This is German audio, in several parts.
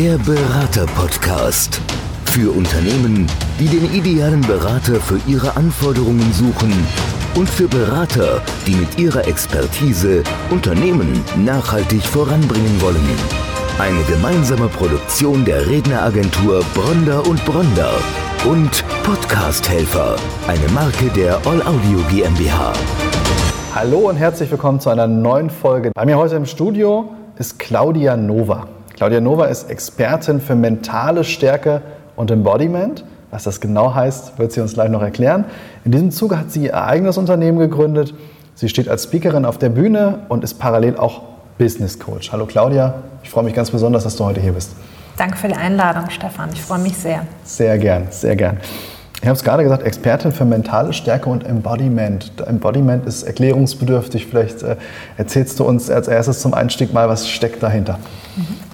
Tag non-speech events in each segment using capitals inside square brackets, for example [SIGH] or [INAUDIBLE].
Der Berater-Podcast. Für Unternehmen, die den idealen Berater für ihre Anforderungen suchen und für Berater, die mit ihrer Expertise Unternehmen nachhaltig voranbringen wollen. Eine gemeinsame Produktion der Redneragentur Bronder und Bronder und Podcast-Helfer, eine Marke der All Audio GmbH. Hallo und herzlich willkommen zu einer neuen Folge. Bei mir heute im Studio ist Claudia Nova. Claudia Nova ist Expertin für mentale Stärke und Embodiment. Was das genau heißt, wird sie uns gleich noch erklären. In diesem Zuge hat sie ihr eigenes Unternehmen gegründet. Sie steht als Speakerin auf der Bühne und ist parallel auch Business Coach. Hallo Claudia, ich freue mich ganz besonders, dass du heute hier bist. Danke für die Einladung, Stefan. Ich freue mich sehr. Sehr gern, sehr gern. Ich habe es gerade gesagt, Expertin für mentale Stärke und Embodiment. Embodiment ist erklärungsbedürftig. Vielleicht äh, erzählst du uns als erstes zum Einstieg mal, was steckt dahinter.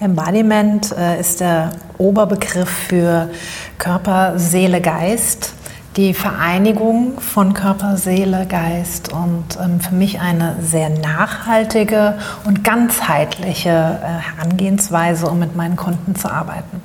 Embodiment äh, ist der Oberbegriff für Körper, Seele, Geist. Die Vereinigung von Körper, Seele, Geist und ähm, für mich eine sehr nachhaltige und ganzheitliche äh, Herangehensweise, um mit meinen Kunden zu arbeiten.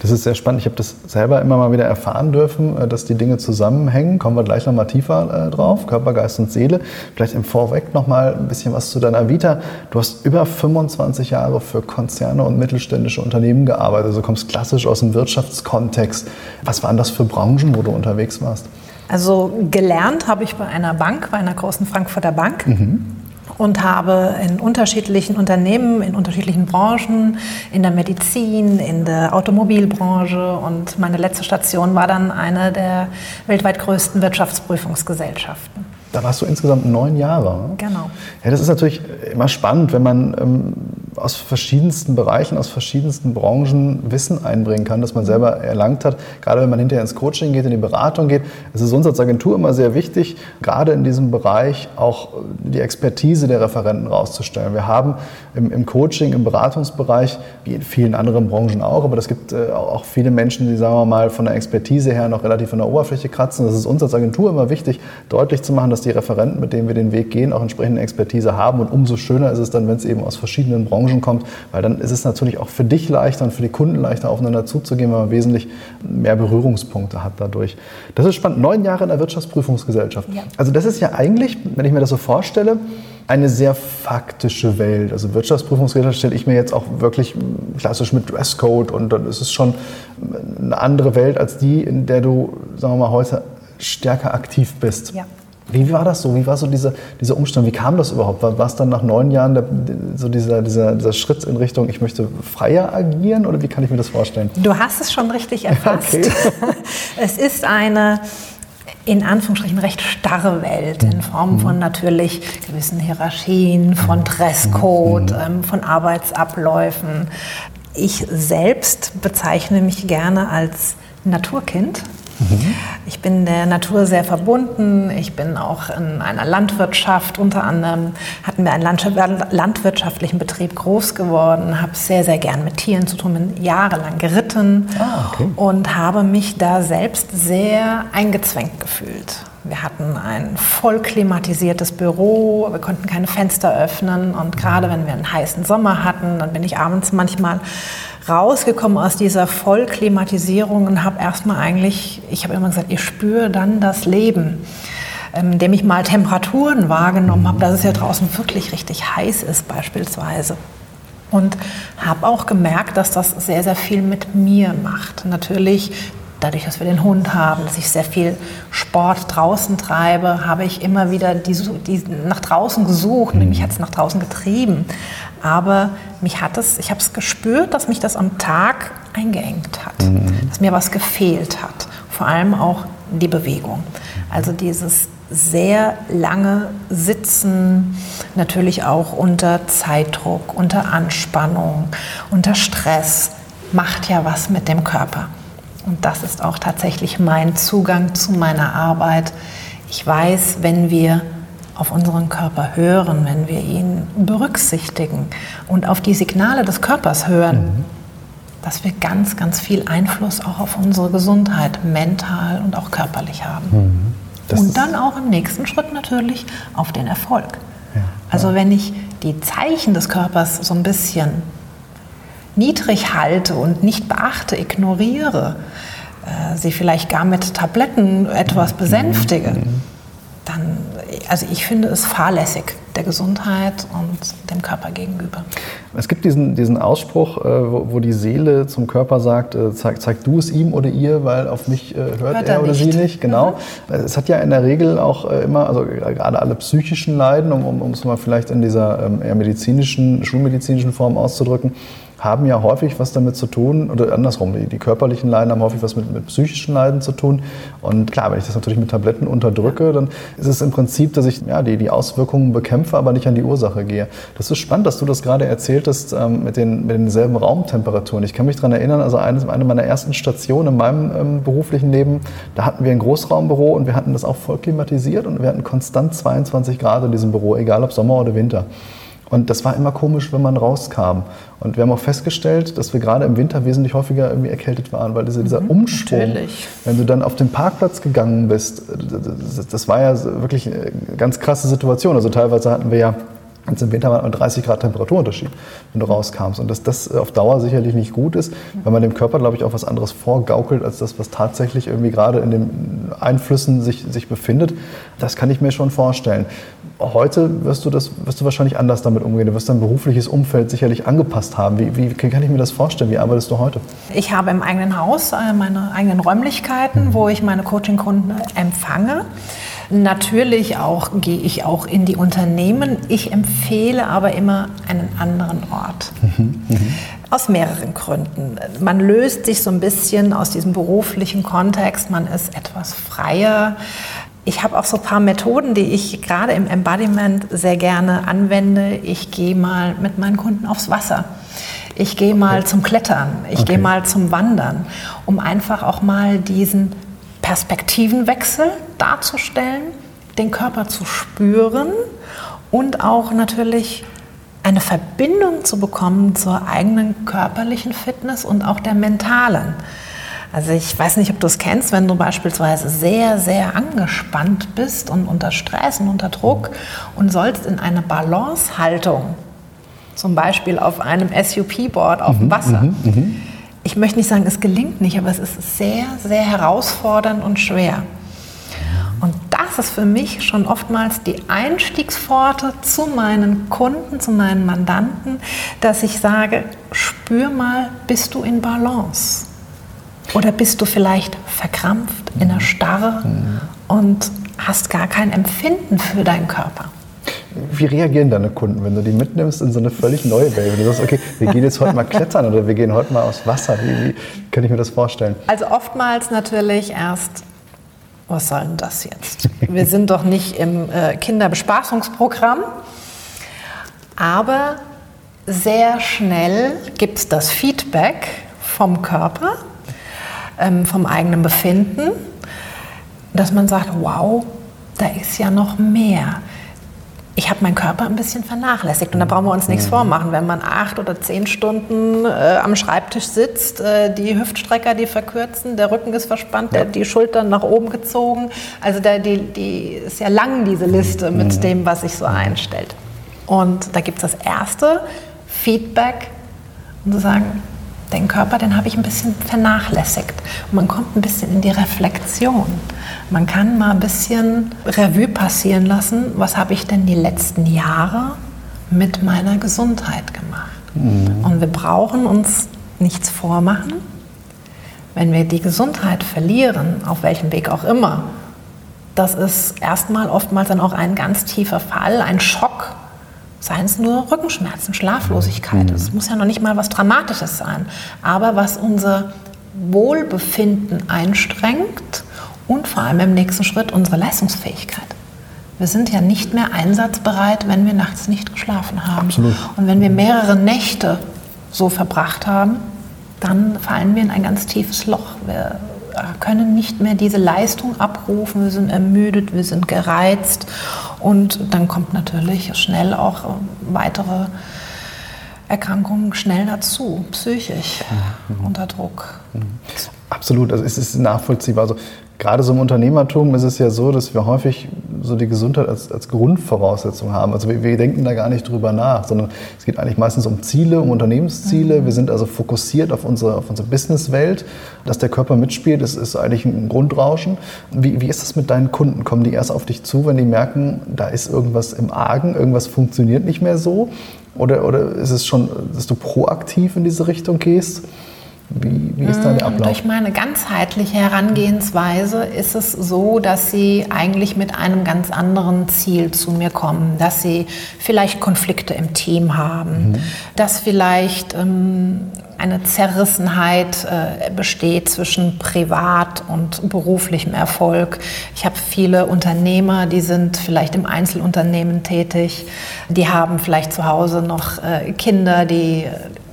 Das ist sehr spannend. Ich habe das selber immer mal wieder erfahren dürfen, äh, dass die Dinge zusammenhängen. Kommen wir gleich noch mal tiefer äh, drauf. Körper, Geist und Seele. Vielleicht im Vorweg noch mal ein bisschen was zu deiner Vita. Du hast über 25 Jahre für Konzerne und mittelständische Unternehmen gearbeitet. Also du kommst klassisch aus dem Wirtschaftskontext. Was waren das für Branchen, wo du unterwegs warst? Also gelernt habe ich bei einer Bank, bei einer großen Frankfurter Bank. Mhm und habe in unterschiedlichen Unternehmen, in unterschiedlichen Branchen, in der Medizin, in der Automobilbranche und meine letzte Station war dann eine der weltweit größten Wirtschaftsprüfungsgesellschaften. Da warst du insgesamt neun Jahre. Genau. Ja, das ist natürlich immer spannend, wenn man ähm, aus verschiedensten Bereichen, aus verschiedensten Branchen Wissen einbringen kann, das man selber erlangt hat. Gerade wenn man hinterher ins Coaching geht, in die Beratung geht. Es ist uns als Agentur immer sehr wichtig, gerade in diesem Bereich auch die Expertise der Referenten rauszustellen. Wir haben im, im Coaching, im Beratungsbereich, wie in vielen anderen Branchen auch, aber es gibt äh, auch viele Menschen, die, sagen wir mal, von der Expertise her noch relativ an der Oberfläche kratzen. Das ist uns als Agentur immer wichtig, deutlich zu machen, dass die Referenten, mit denen wir den Weg gehen, auch entsprechende Expertise haben. Und umso schöner ist es dann, wenn es eben aus verschiedenen Branchen kommt, weil dann ist es natürlich auch für dich leichter und für die Kunden leichter, aufeinander zuzugehen, weil man wesentlich mehr Berührungspunkte hat dadurch. Das ist spannend. Neun Jahre in der Wirtschaftsprüfungsgesellschaft. Ja. Also das ist ja eigentlich, wenn ich mir das so vorstelle, eine sehr faktische Welt. Also Wirtschaftsprüfungsgesellschaft stelle ich mir jetzt auch wirklich klassisch mit Dresscode und dann ist es schon eine andere Welt als die, in der du, sagen wir mal, heute stärker aktiv bist. Ja. Wie war das so? Wie war so dieser, dieser Umstand? Wie kam das überhaupt? War, war es dann nach neun Jahren der, so dieser, dieser, dieser Schritt in Richtung, ich möchte freier agieren oder wie kann ich mir das vorstellen? Du hast es schon richtig erfasst. Okay. [LAUGHS] es ist eine in Anführungsstrichen recht starre Welt in Form von mhm. natürlich gewissen Hierarchien, von mhm. Dresscode, mhm. ähm, von Arbeitsabläufen. Ich selbst bezeichne mich gerne als Naturkind. Mhm. Ich bin der Natur sehr verbunden. Ich bin auch in einer Landwirtschaft. Unter anderem hatten wir einen landwirtschaftlichen Betrieb groß geworden, habe sehr, sehr gern mit Tieren zu tun, bin jahrelang geritten ah, okay. und habe mich da selbst sehr eingezwängt gefühlt. Wir hatten ein voll klimatisiertes Büro, wir konnten keine Fenster öffnen und gerade wenn wir einen heißen Sommer hatten, dann bin ich abends manchmal rausgekommen aus dieser Vollklimatisierung und habe erstmal eigentlich, ich habe immer gesagt, ich spüre dann das Leben. Ähm, indem ich mal Temperaturen wahrgenommen habe, dass es ja draußen wirklich richtig heiß ist beispielsweise. Und habe auch gemerkt, dass das sehr, sehr viel mit mir macht. Natürlich dadurch, dass wir den Hund haben, dass ich sehr viel Sport draußen treibe, habe ich immer wieder die, die nach draußen gesucht und mich hat es nach draußen getrieben. Aber mich hat es, ich habe es gespürt, dass mich das am Tag eingeengt hat, mhm. dass mir was gefehlt hat. Vor allem auch die Bewegung. Also dieses sehr lange Sitzen, natürlich auch unter Zeitdruck, unter Anspannung, unter Stress, macht ja was mit dem Körper. Und das ist auch tatsächlich mein Zugang zu meiner Arbeit. Ich weiß, wenn wir auf unseren Körper hören, wenn wir ihn berücksichtigen und auf die Signale des Körpers hören, mhm. dass wir ganz, ganz viel Einfluss auch auf unsere Gesundheit mental und auch körperlich haben. Mhm. Und dann auch im nächsten Schritt natürlich auf den Erfolg. Ja, also wenn ich die Zeichen des Körpers so ein bisschen niedrig halte und nicht beachte, ignoriere, äh, sie vielleicht gar mit Tabletten etwas besänftige, mhm. dann, also ich finde es fahrlässig der Gesundheit und dem Körper gegenüber. Es gibt diesen, diesen Ausspruch, äh, wo, wo, die Seele zum Körper sagt, äh, zeig, zeig, du es ihm oder ihr, weil auf mich hört, hört er, er, oder nicht. sie nicht. Genau. Mhm. Es hat ja in der Regel auch immer, also gerade alle psychischen Leiden, um, um, um es mal vielleicht in dieser ähm, eher medizinischen, schulmedizinischen Form auszudrücken, haben ja häufig was damit zu tun, oder andersrum, die, die körperlichen Leiden haben häufig was mit, mit, psychischen Leiden zu tun. Und klar, wenn ich das natürlich mit Tabletten unterdrücke, dann ist es im Prinzip, dass ich ja, die, die Auswirkungen bekämpfe, aber nicht an die Ursache gehe. Das ist spannend, dass du das gerade erzählt hast ähm, mit, den, mit denselben Raumtemperaturen. Ich kann mich daran erinnern, also eine, eine meiner ersten Stationen in meinem ähm, beruflichen Leben, da hatten wir ein Großraumbüro und wir hatten das auch voll klimatisiert und wir hatten konstant 22 Grad in diesem Büro, egal ob Sommer oder Winter. Und das war immer komisch, wenn man rauskam. Und wir haben auch festgestellt, dass wir gerade im Winter wesentlich häufiger irgendwie erkältet waren, weil dieser, dieser mhm, Umschwung, natürlich. wenn du dann auf den Parkplatz gegangen bist, das, das war ja wirklich eine ganz krasse Situation. Also teilweise hatten wir ja und im Winter war man 30 Grad Temperaturunterschied, wenn du rauskamst. Und dass das auf Dauer sicherlich nicht gut ist, weil man dem Körper, glaube ich, auch was anderes vorgaukelt, als das, was tatsächlich irgendwie gerade in den Einflüssen sich, sich befindet. Das kann ich mir schon vorstellen. Heute wirst du, das, wirst du wahrscheinlich anders damit umgehen. Du wirst dein berufliches Umfeld sicherlich angepasst haben. Wie, wie kann ich mir das vorstellen? Wie arbeitest du heute? Ich habe im eigenen Haus äh, meine eigenen Räumlichkeiten, wo ich meine Coaching-Kunden empfange. Natürlich auch gehe ich auch in die Unternehmen. Ich empfehle aber immer einen anderen Ort. Mhm, mhm. Aus mehreren Gründen. Man löst sich so ein bisschen aus diesem beruflichen Kontext, man ist etwas freier. Ich habe auch so ein paar Methoden, die ich gerade im Embodiment sehr gerne anwende. Ich gehe mal mit meinen Kunden aufs Wasser. Ich gehe mal okay. zum Klettern. Ich okay. gehe mal zum Wandern, um einfach auch mal diesen Perspektivenwechsel darzustellen, den Körper zu spüren und auch natürlich eine Verbindung zu bekommen zur eigenen körperlichen Fitness und auch der mentalen. Also ich weiß nicht, ob du es kennst, wenn du beispielsweise sehr, sehr angespannt bist und unter Stress und unter Druck und sollst in eine Balancehaltung, zum Beispiel auf einem SUP-Board auf dem mhm, Wasser, mhm, mhm ich möchte nicht sagen, es gelingt nicht, aber es ist sehr, sehr herausfordernd und schwer. Und das ist für mich schon oftmals die Einstiegspforte zu meinen Kunden, zu meinen Mandanten, dass ich sage, spür mal, bist du in Balance? Oder bist du vielleicht verkrampft, in der Starre mhm. und hast gar kein Empfinden für deinen Körper? Wie reagieren deine Kunden, wenn du die mitnimmst in so eine völlig neue Welt? Wenn du sagst, okay, wir gehen jetzt heute mal klettern oder wir gehen heute mal aus Wasser. Wie, wie kann ich mir das vorstellen? Also oftmals natürlich erst, was soll denn das jetzt? Wir sind doch nicht im äh, Kinderbespaßungsprogramm. Aber sehr schnell gibt es das Feedback vom Körper, ähm, vom eigenen Befinden, dass man sagt, wow, da ist ja noch mehr ich habe meinen Körper ein bisschen vernachlässigt. Und da brauchen wir uns nichts mhm. vormachen. Wenn man acht oder zehn Stunden äh, am Schreibtisch sitzt, äh, die Hüftstrecker, die verkürzen, der Rücken ist verspannt, der, die Schultern nach oben gezogen. Also der, die, die ist ja lang, diese Liste mit mhm. dem, was sich so einstellt. Und da gibt es das erste Feedback, um zu sagen, den Körper, den habe ich ein bisschen vernachlässigt. Und man kommt ein bisschen in die Reflexion. Man kann mal ein bisschen Revue passieren lassen, was habe ich denn die letzten Jahre mit meiner Gesundheit gemacht. Mhm. Und wir brauchen uns nichts vormachen. Wenn wir die Gesundheit verlieren, auf welchem Weg auch immer, das ist erstmal oftmals dann auch ein ganz tiefer Fall, ein Schock. Seien es nur Rückenschmerzen, Schlaflosigkeit. Es mhm. muss ja noch nicht mal was Dramatisches sein. Aber was unser Wohlbefinden einstrengt und vor allem im nächsten Schritt unsere Leistungsfähigkeit. Wir sind ja nicht mehr einsatzbereit, wenn wir nachts nicht geschlafen haben. Absolut. Und wenn wir mehrere Nächte so verbracht haben, dann fallen wir in ein ganz tiefes Loch. Wir können nicht mehr diese Leistung abrufen, wir sind ermüdet, wir sind gereizt und dann kommt natürlich schnell auch weitere Erkrankungen schnell dazu, psychisch, mhm. unter Druck. Absolut, also es ist nachvollziehbar. Also gerade so im Unternehmertum ist es ja so, dass wir häufig so die Gesundheit als, als Grundvoraussetzung haben. Also wir, wir, denken da gar nicht drüber nach, sondern es geht eigentlich meistens um Ziele, um Unternehmensziele. Mhm. Wir sind also fokussiert auf unsere, auf unsere Businesswelt. Dass der Körper mitspielt, ist, ist eigentlich ein Grundrauschen. Wie, wie ist das mit deinen Kunden? Kommen die erst auf dich zu, wenn die merken, da ist irgendwas im Argen, irgendwas funktioniert nicht mehr so? Oder, oder ist es schon, dass du proaktiv in diese Richtung gehst? Wie, wie, ist da der mm, Ablauf? Durch meine ganzheitliche Herangehensweise ist es so, dass sie eigentlich mit einem ganz anderen Ziel zu mir kommen, dass sie vielleicht Konflikte im Team haben, mhm. dass vielleicht ähm, eine Zerrissenheit äh, besteht zwischen privat und beruflichem Erfolg. Ich habe viele Unternehmer, die sind vielleicht im Einzelunternehmen tätig, die haben vielleicht zu Hause noch äh, Kinder, die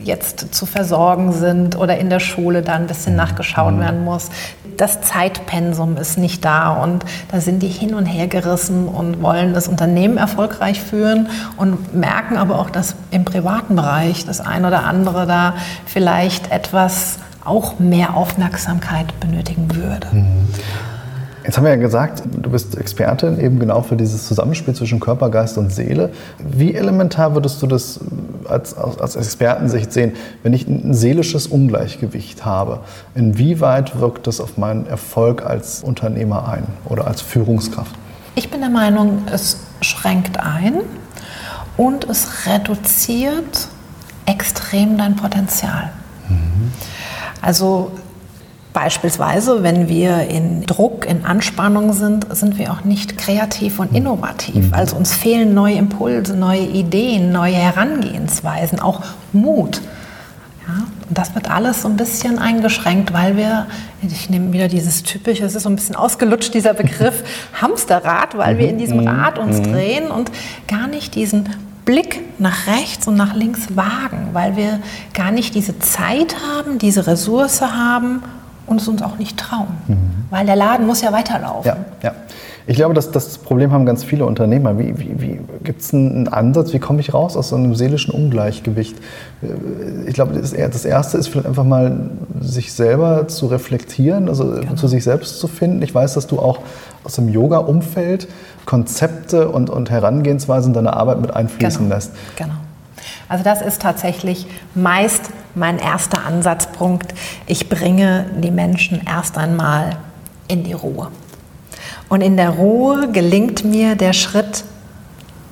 jetzt zu versorgen sind oder in der Schule dann ein bisschen nachgeschaut mhm. werden muss. Das Zeitpensum ist nicht da und da sind die hin und her gerissen und wollen das Unternehmen erfolgreich führen und merken aber auch, dass im privaten Bereich das ein oder andere da vielleicht etwas auch mehr Aufmerksamkeit benötigen würde. Mhm. Jetzt haben wir ja gesagt, du bist Expertin eben genau für dieses Zusammenspiel zwischen Körper, Geist und Seele. Wie elementar würdest du das als, als Expertensicht sehen, wenn ich ein seelisches Ungleichgewicht habe? Inwieweit wirkt das auf meinen Erfolg als Unternehmer ein oder als Führungskraft? Ich bin der Meinung, es schränkt ein und es reduziert extrem dein Potenzial. Mhm. Also Beispielsweise, wenn wir in Druck, in Anspannung sind, sind wir auch nicht kreativ und innovativ. Mhm. Also uns fehlen neue Impulse, neue Ideen, neue Herangehensweisen, auch Mut. Ja, und das wird alles so ein bisschen eingeschränkt, weil wir, ich nehme wieder dieses typische, es ist so ein bisschen ausgelutscht, dieser Begriff [LAUGHS] Hamsterrad, weil wir in diesem mhm. Rad uns mhm. drehen und gar nicht diesen Blick nach rechts und nach links wagen, weil wir gar nicht diese Zeit haben, diese Ressource haben, und es uns auch nicht trauen, mhm. weil der Laden muss ja weiterlaufen. Ja, ja. Ich glaube, dass das Problem haben ganz viele Unternehmer. Wie, wie, wie gibt es einen Ansatz? Wie komme ich raus aus so einem seelischen Ungleichgewicht? Ich glaube, das, das Erste ist vielleicht einfach mal, sich selber zu reflektieren, also genau. zu sich selbst zu finden. Ich weiß, dass du auch aus dem Yoga-Umfeld Konzepte und, und Herangehensweisen in deine Arbeit mit einfließen genau. lässt. Genau. Also das ist tatsächlich meist mein erster Ansatzpunkt. Ich bringe die Menschen erst einmal in die Ruhe. Und in der Ruhe gelingt mir der Schritt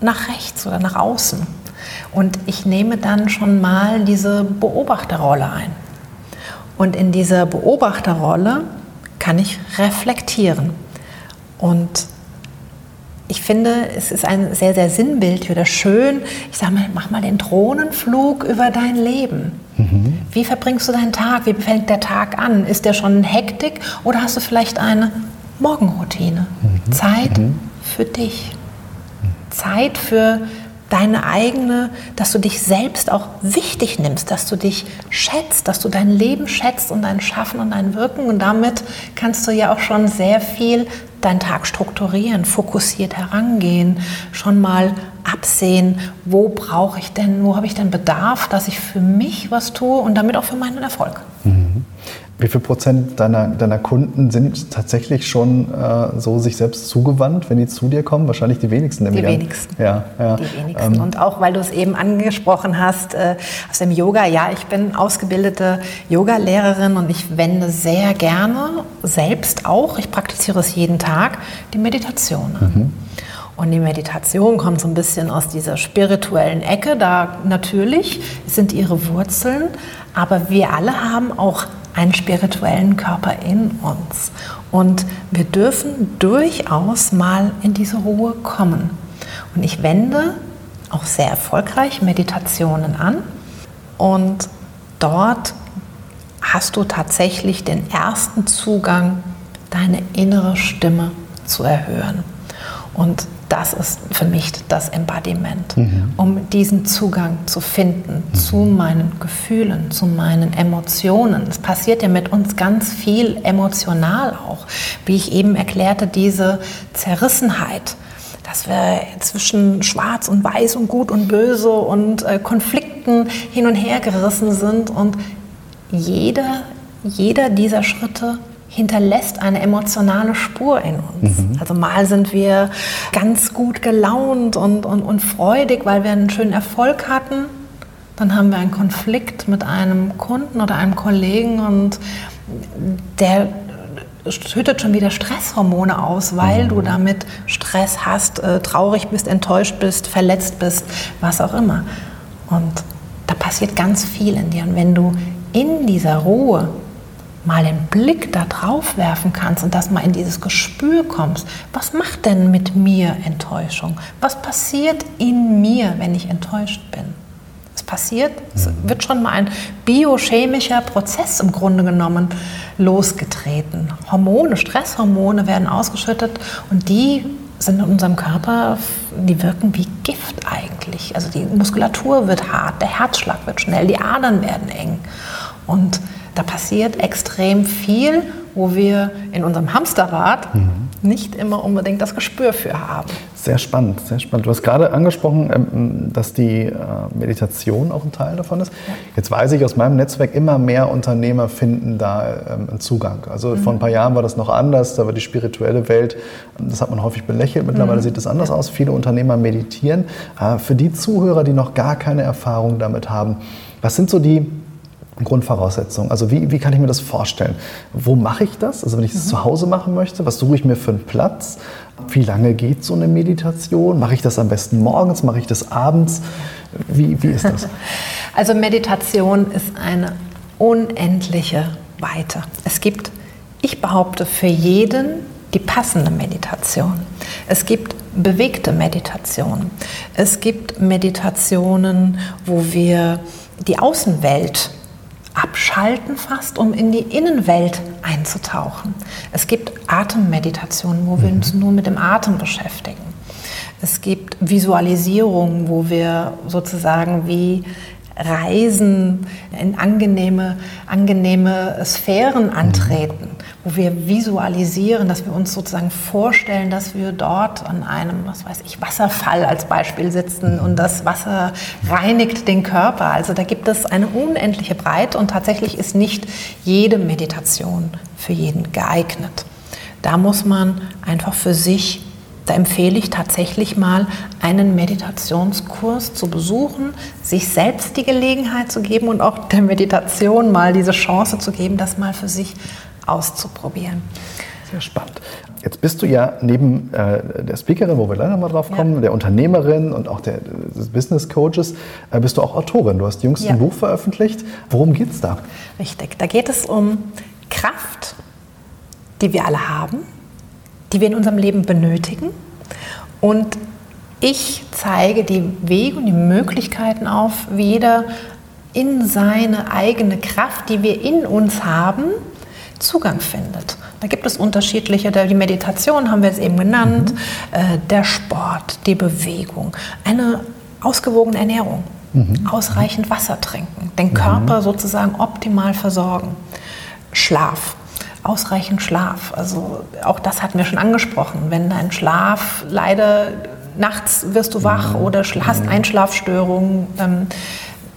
nach rechts oder nach außen. Und ich nehme dann schon mal diese Beobachterrolle ein. Und in dieser Beobachterrolle kann ich reflektieren. Und ich finde, es ist ein sehr, sehr sinnbildlich oder schön. Ich sage mal, mach mal den Drohnenflug über dein Leben. Mhm. Wie verbringst du deinen Tag? Wie fängt der Tag an? Ist der schon Hektik oder hast du vielleicht eine Morgenroutine? Mhm. Zeit mhm. für dich. Zeit für deine eigene, dass du dich selbst auch wichtig nimmst, dass du dich schätzt, dass du dein Leben schätzt und dein Schaffen und dein Wirken. Und damit kannst du ja auch schon sehr viel deinen Tag strukturieren, fokussiert herangehen, schon mal absehen, wo brauche ich denn, wo habe ich denn Bedarf, dass ich für mich was tue und damit auch für meinen Erfolg. Mhm. Wie viel Prozent deiner, deiner Kunden sind tatsächlich schon äh, so sich selbst zugewandt, wenn die zu dir kommen? Wahrscheinlich die wenigsten. Die wenigsten. Ja, ja. Die wenigsten. Ähm. Und auch, weil du es eben angesprochen hast, äh, aus dem Yoga. Ja, ich bin ausgebildete Yoga-Lehrerin und ich wende sehr gerne, selbst auch, ich praktiziere es jeden Tag, die Meditation an. Mhm. Und die Meditation kommt so ein bisschen aus dieser spirituellen Ecke. Da natürlich sind ihre Wurzeln, aber wir alle haben auch einen spirituellen Körper in uns. Und wir dürfen durchaus mal in diese Ruhe kommen. Und ich wende auch sehr erfolgreich Meditationen an. Und dort hast du tatsächlich den ersten Zugang, deine innere Stimme zu erhören. Und das ist für mich das Embodiment, mhm. um diesen Zugang zu finden mhm. zu meinen Gefühlen, zu meinen Emotionen. Es passiert ja mit uns ganz viel emotional auch. Wie ich eben erklärte, diese Zerrissenheit, dass wir zwischen Schwarz und Weiß und Gut und Böse und äh, Konflikten hin und her gerissen sind und jeder, jeder dieser Schritte hinterlässt eine emotionale Spur in uns. Mhm. Also mal sind wir ganz gut gelaunt und, und, und freudig, weil wir einen schönen Erfolg hatten. Dann haben wir einen Konflikt mit einem Kunden oder einem Kollegen und der schüttet schon wieder Stresshormone aus, weil mhm. du damit Stress hast, äh, traurig bist, enttäuscht bist, verletzt bist, was auch immer. Und da passiert ganz viel in dir. Und wenn du in dieser Ruhe mal den Blick da drauf werfen kannst und dass mal in dieses Gespür kommst, was macht denn mit mir Enttäuschung? Was passiert in mir, wenn ich enttäuscht bin? Es passiert, es mhm. wird schon mal ein biochemischer Prozess im Grunde genommen losgetreten. Hormone, Stresshormone werden ausgeschüttet und die sind in unserem Körper, die wirken wie Gift eigentlich. Also die Muskulatur wird hart, der Herzschlag wird schnell, die Adern werden eng. Und da passiert extrem viel, wo wir in unserem Hamsterrad mhm. nicht immer unbedingt das Gespür für haben. Sehr spannend, sehr spannend. Du hast gerade angesprochen, ähm, dass die äh, Meditation auch ein Teil davon ist. Jetzt weiß ich aus meinem Netzwerk, immer mehr Unternehmer finden da ähm, einen Zugang. Also mhm. vor ein paar Jahren war das noch anders, da war die spirituelle Welt, das hat man häufig belächelt. Mittlerweile mhm. sieht das anders aus. Viele Unternehmer meditieren. Äh, für die Zuhörer, die noch gar keine Erfahrung damit haben, was sind so die Grundvoraussetzungen. Also wie, wie kann ich mir das vorstellen? Wo mache ich das? Also wenn ich das mhm. zu Hause machen möchte, was suche ich mir für einen Platz? Wie lange geht so eine Meditation? Mache ich das am besten morgens? Mache ich das abends? Wie, wie ist das? [LAUGHS] Also Meditation ist eine unendliche Weite. Es gibt, ich behaupte, für jeden die passende Meditation. Es gibt bewegte Meditation. Es gibt Meditationen, wo wir die Außenwelt abschalten fast, um in die Innenwelt einzutauchen. Es gibt Atemmeditationen, wo wir uns mhm. nur mit dem Atem beschäftigen. Es gibt Visualisierungen, wo wir sozusagen wie Reisen in angenehme, angenehme Sphären antreten, wo wir visualisieren, dass wir uns sozusagen vorstellen, dass wir dort an einem, was weiß ich, Wasserfall als Beispiel sitzen und das Wasser reinigt den Körper. Also da gibt es eine unendliche Breite und tatsächlich ist nicht jede Meditation für jeden geeignet. Da muss man einfach für sich da empfehle ich tatsächlich mal, einen Meditationskurs zu besuchen, sich selbst die Gelegenheit zu geben und auch der Meditation mal diese Chance zu geben, das mal für sich auszuprobieren. Sehr spannend. Jetzt bist du ja neben äh, der Speakerin, wo wir leider mal drauf kommen, ja. der Unternehmerin und auch der, des Business Coaches, äh, bist du auch Autorin. Du hast jüngst ja. ein Buch veröffentlicht. Worum geht es da? Richtig, da geht es um Kraft, die wir alle haben, die wir in unserem Leben benötigen. Und ich zeige die Wege und die Möglichkeiten auf, wie jeder in seine eigene Kraft, die wir in uns haben, Zugang findet. Da gibt es unterschiedliche, die Meditation haben wir jetzt eben genannt, mhm. Äh, der Sport, die Bewegung, eine ausgewogene Ernährung, mhm. ausreichend Wasser trinken, den Körper mhm. sozusagen optimal versorgen, Schlaf ausreichend Schlaf. Also auch das hatten wir schon angesprochen. Wenn dein Schlaf leider nachts wirst du wach mhm. oder hast mhm. Einschlafstörungen, ähm,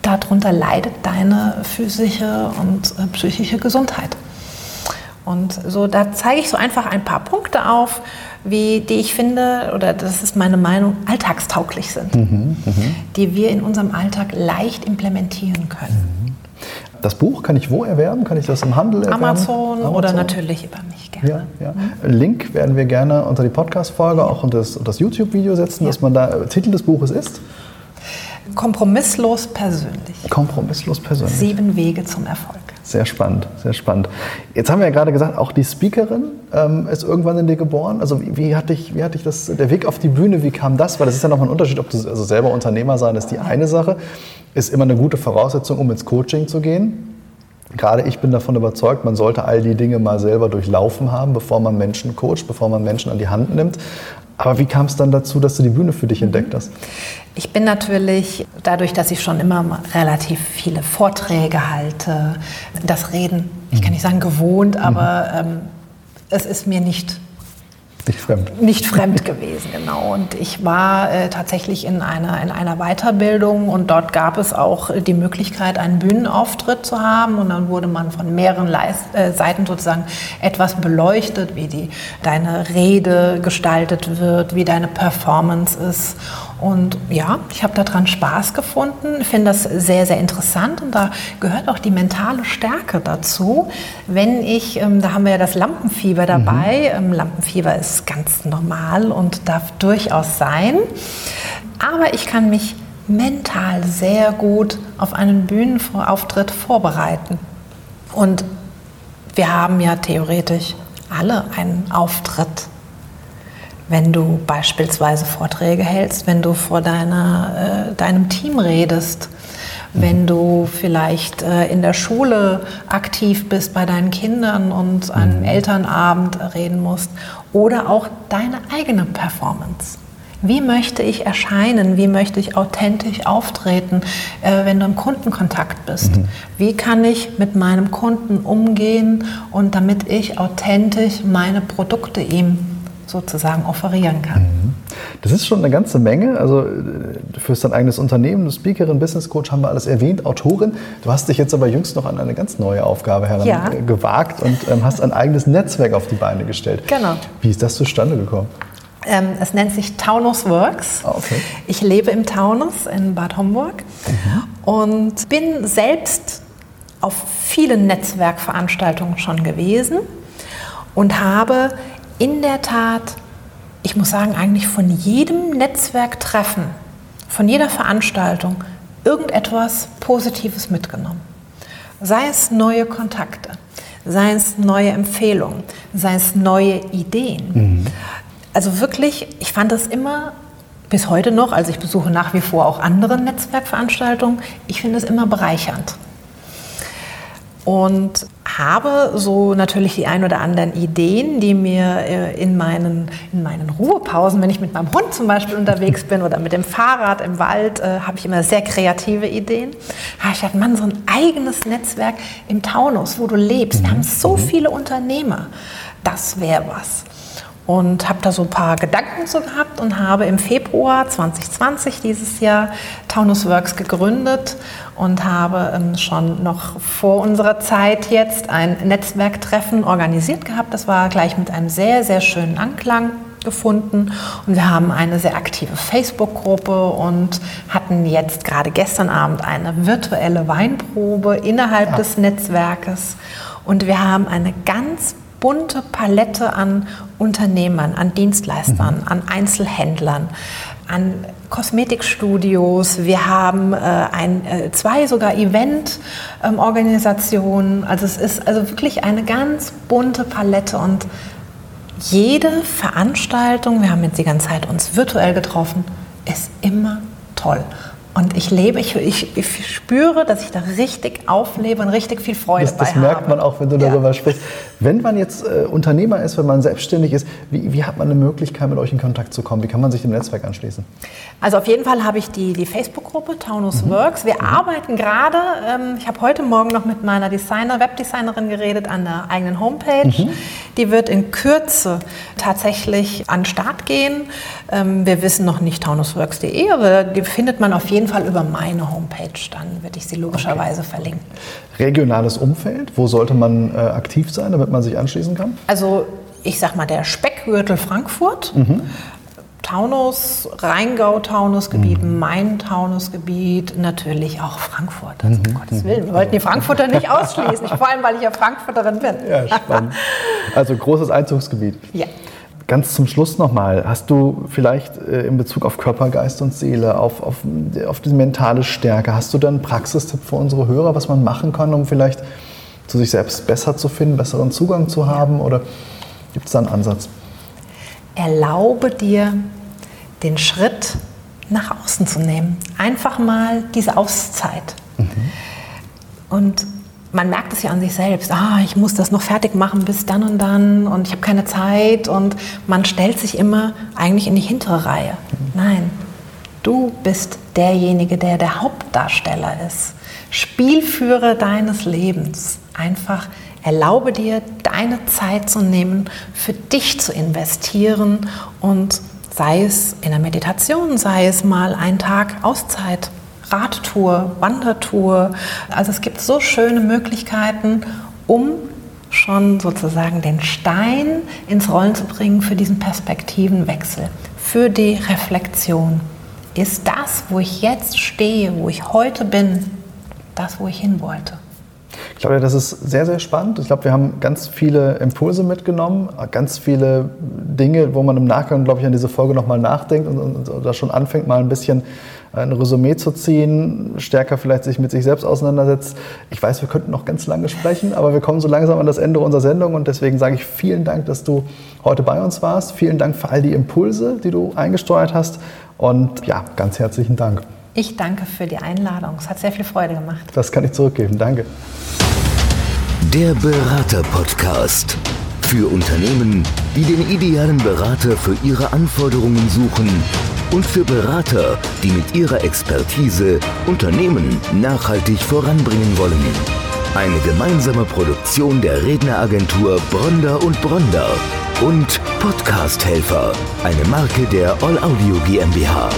darunter leidet deine physische und äh, psychische Gesundheit. Und so, da zeige ich so einfach ein paar Punkte auf, wie, die ich finde, oder das ist meine Meinung, alltagstauglich sind, mhm, mh. die wir in unserem Alltag leicht implementieren können. Das Buch kann ich wo erwerben? Kann ich das im Handel erwerben? Amazon, Amazon? oder natürlich über mich gerne. Ja, ja. Link werden wir gerne unter die Podcast-Folge, auch unter das, das YouTube-Video setzen, dass man da, Titel des Buches ist? Kompromisslos persönlich. Kompromisslos persönlich. Sieben Wege zum Erfolg. Sehr spannend, sehr spannend. Jetzt haben wir ja gerade gesagt, auch die Speakerin ähm, ist irgendwann in dir geboren. Also wie, wie, hat dich, wie hat dich das, der Weg auf die Bühne, wie kam das? Weil das ist ja nochmal ein Unterschied, ob du also selber Unternehmer sein, ist die eine Sache, ist immer eine gute Voraussetzung, um ins Coaching zu gehen. Gerade ich bin davon überzeugt, man sollte all die Dinge mal selber durchlaufen haben, bevor man Menschen coacht, bevor man Menschen an die Hand nimmt. Aber wie kam es dann dazu, dass du die Bühne für dich entdeckt hast? Ich bin natürlich, dadurch, dass ich schon immer relativ viele Vorträge halte, das Reden, ich kann nicht sagen gewohnt, aber mhm. ähm, es ist mir nicht Nicht fremd. Nicht fremd [LAUGHS] gewesen, genau. Und ich war äh, tatsächlich in einer, in einer Weiterbildung und dort gab es auch die Möglichkeit, einen Bühnenauftritt zu haben. Und dann wurde man von mehreren Leist äh, Seiten sozusagen etwas beleuchtet, wie die, deine Rede gestaltet wird, wie deine Performance ist. Und ja, ich habe daran Spaß gefunden, finde das sehr, sehr interessant und da gehört auch die mentale Stärke dazu. Wenn ich, ähm, da haben wir ja das Lampenfieber dabei, mhm. ähm, Lampenfieber ist ganz normal und darf durchaus sein, aber ich kann mich mental sehr gut auf einen Bühnenauftritt vorbereiten. Und wir haben ja theoretisch alle einen Auftritt wenn du beispielsweise Vorträge hältst, wenn du vor deiner, äh, deinem Team redest, wenn du vielleicht äh, in der Schule aktiv bist bei deinen Kindern und an mhm. Elternabend reden musst oder auch deine eigene Performance. Wie möchte ich erscheinen? Wie möchte ich authentisch auftreten, äh, wenn du im Kundenkontakt bist? Mhm. Wie kann ich mit meinem Kunden umgehen und damit ich authentisch meine Produkte ihm sozusagen offerieren kann. Mhm. Das ist schon eine ganze Menge. Also du führst dein eigenes Unternehmen, Speakerin, Business Coach, haben wir alles erwähnt, Autorin. Du hast dich jetzt aber jüngst noch an eine ganz neue Aufgabe herangewagt ja. und ähm, hast ein eigenes Netzwerk auf die Beine gestellt. Genau. Wie ist das zustande gekommen? Ähm, es nennt sich Taunus Works. Ah, okay. Ich lebe im Taunus in Bad Homburg mhm. und bin selbst auf vielen Netzwerkveranstaltungen schon gewesen und habe in der Tat, ich muss sagen, eigentlich von jedem Netzwerktreffen, von jeder Veranstaltung irgendetwas Positives mitgenommen. Sei es neue Kontakte, sei es neue Empfehlungen, sei es neue Ideen. Mhm. Also wirklich, ich fand das immer bis heute noch, also ich besuche nach wie vor auch andere Netzwerkveranstaltungen, ich finde es immer bereichernd und habe so natürlich die ein oder anderen Ideen, die mir äh, in meinen, in meinen Ruhepausen, wenn ich mit meinem Hund zum Beispiel unterwegs bin oder mit dem Fahrrad im Wald, äh, habe ich immer sehr kreative Ideen. Ich dachte, Mann, so ein eigenes Netzwerk im Taunus, wo du lebst. Wir haben so mhm. viele Unternehmer. Das wäre was und habe da so ein paar Gedanken zu gehabt und habe im Februar 2020 dieses Jahr Taunus Works gegründet und habe ähm, schon noch vor unserer Zeit jetzt ein Netzwerktreffen organisiert gehabt. Das war gleich mit einem sehr, sehr schönen Anklang gefunden und wir haben eine sehr aktive Facebook-Gruppe und hatten jetzt gerade gestern Abend eine virtuelle Weinprobe innerhalb ja. des Netzwerkes und wir haben eine ganz bunte Palette an Unternehmern, an Dienstleistern, mhm. an Einzelhändlern, an Kosmetikstudios. Wir haben äh, ein, äh, zwei sogar Eventorganisationen. Ähm, also es ist also wirklich eine ganz bunte Palette und jede Veranstaltung, wir haben jetzt die ganze Zeit uns virtuell getroffen, ist immer toll. Und ich lebe, ich, ich, ich, spüre, dass ich da richtig auflebe und richtig viel Freude das, das merkt man auch, wenn du darüber ja. sprichst. Wenn man jetzt äh, Unternehmer ist, wenn man selbstständig ist, wie, wie, hat man eine Möglichkeit, mit euch in Kontakt zu kommen? Wie kann man sich dem Netzwerk anschließen? Also auf jeden Fall habe ich die, die Facebook-Gruppe Taunus mhm. Works. Wir mhm. arbeiten gerade, ähm, ich habe heute Morgen noch mit meiner Designer, Webdesignerin geredet an der eigenen Homepage. Mhm. Die wird in Kürze tatsächlich an den Start gehen. Ähm, wir wissen noch nicht taunusworks.de, aber die findet man auf jeden Fall über meine Homepage. Dann werde ich sie logischerweise okay. verlinken. Regionales Umfeld, wo sollte man äh, aktiv sein, damit man sich anschließen kann? Also ich sag mal der Speckgürtel Frankfurt. Mhm. Taunus, Rheingau-Taunusgebiet, mhm. Main-Taunusgebiet, natürlich auch Frankfurt. Also, um mhm. Gottes Willen, wir wollten die Frankfurter nicht ausschließen, [LAUGHS] vor allem, weil ich ja Frankfurterin bin. Ja, spannend. Also großes Einzugsgebiet. Ja. Ganz zum Schluss nochmal, hast du vielleicht äh, in Bezug auf Körper, Geist und Seele, auf, auf, auf die mentale Stärke, hast du da einen Praxistipp für unsere Hörer, was man machen kann, um vielleicht zu sich selbst besser zu finden, besseren Zugang zu haben? Oder gibt es da einen Ansatz? Erlaube dir, den Schritt nach außen zu nehmen. Einfach mal diese Auszeit. Mhm. Und man merkt es ja an sich selbst, ah, ich muss das noch fertig machen bis dann und dann und ich habe keine Zeit und man stellt sich immer eigentlich in die hintere Reihe. Nein, du bist derjenige, der der Hauptdarsteller ist. Spielführer deines Lebens. Einfach Erlaube dir, deine Zeit zu nehmen, für dich zu investieren und sei es in der Meditation, sei es mal ein Tag Auszeit, Radtour, Wandertour. Also es gibt so schöne Möglichkeiten, um schon sozusagen den Stein ins Rollen zu bringen für diesen Perspektivenwechsel, für die Reflexion. Ist das, wo ich jetzt stehe, wo ich heute bin, das, wo ich hin wollte? Ich glaube, das ist sehr, sehr spannend. Ich glaube, wir haben ganz viele Impulse mitgenommen, ganz viele Dinge, wo man im Nachgang, glaube ich, an diese Folge nochmal nachdenkt und, und, und da schon anfängt, mal ein bisschen ein Resümee zu ziehen, stärker vielleicht sich mit sich selbst auseinandersetzt. Ich weiß, wir könnten noch ganz lange sprechen, aber wir kommen so langsam an das Ende unserer Sendung und deswegen sage ich vielen Dank, dass du heute bei uns warst. Vielen Dank für all die Impulse, die du eingesteuert hast und ja, ganz herzlichen Dank. Ich danke für die Einladung. Es hat sehr viel Freude gemacht. Das kann ich zurückgeben. Danke. Der Berater-Podcast. Für Unternehmen, die den idealen Berater für ihre Anforderungen suchen und für Berater, die mit ihrer Expertise Unternehmen nachhaltig voranbringen wollen. Eine gemeinsame Produktion der Redneragentur Bronder und Bronder und Podcast Helfer, eine Marke der All Audio GmbH.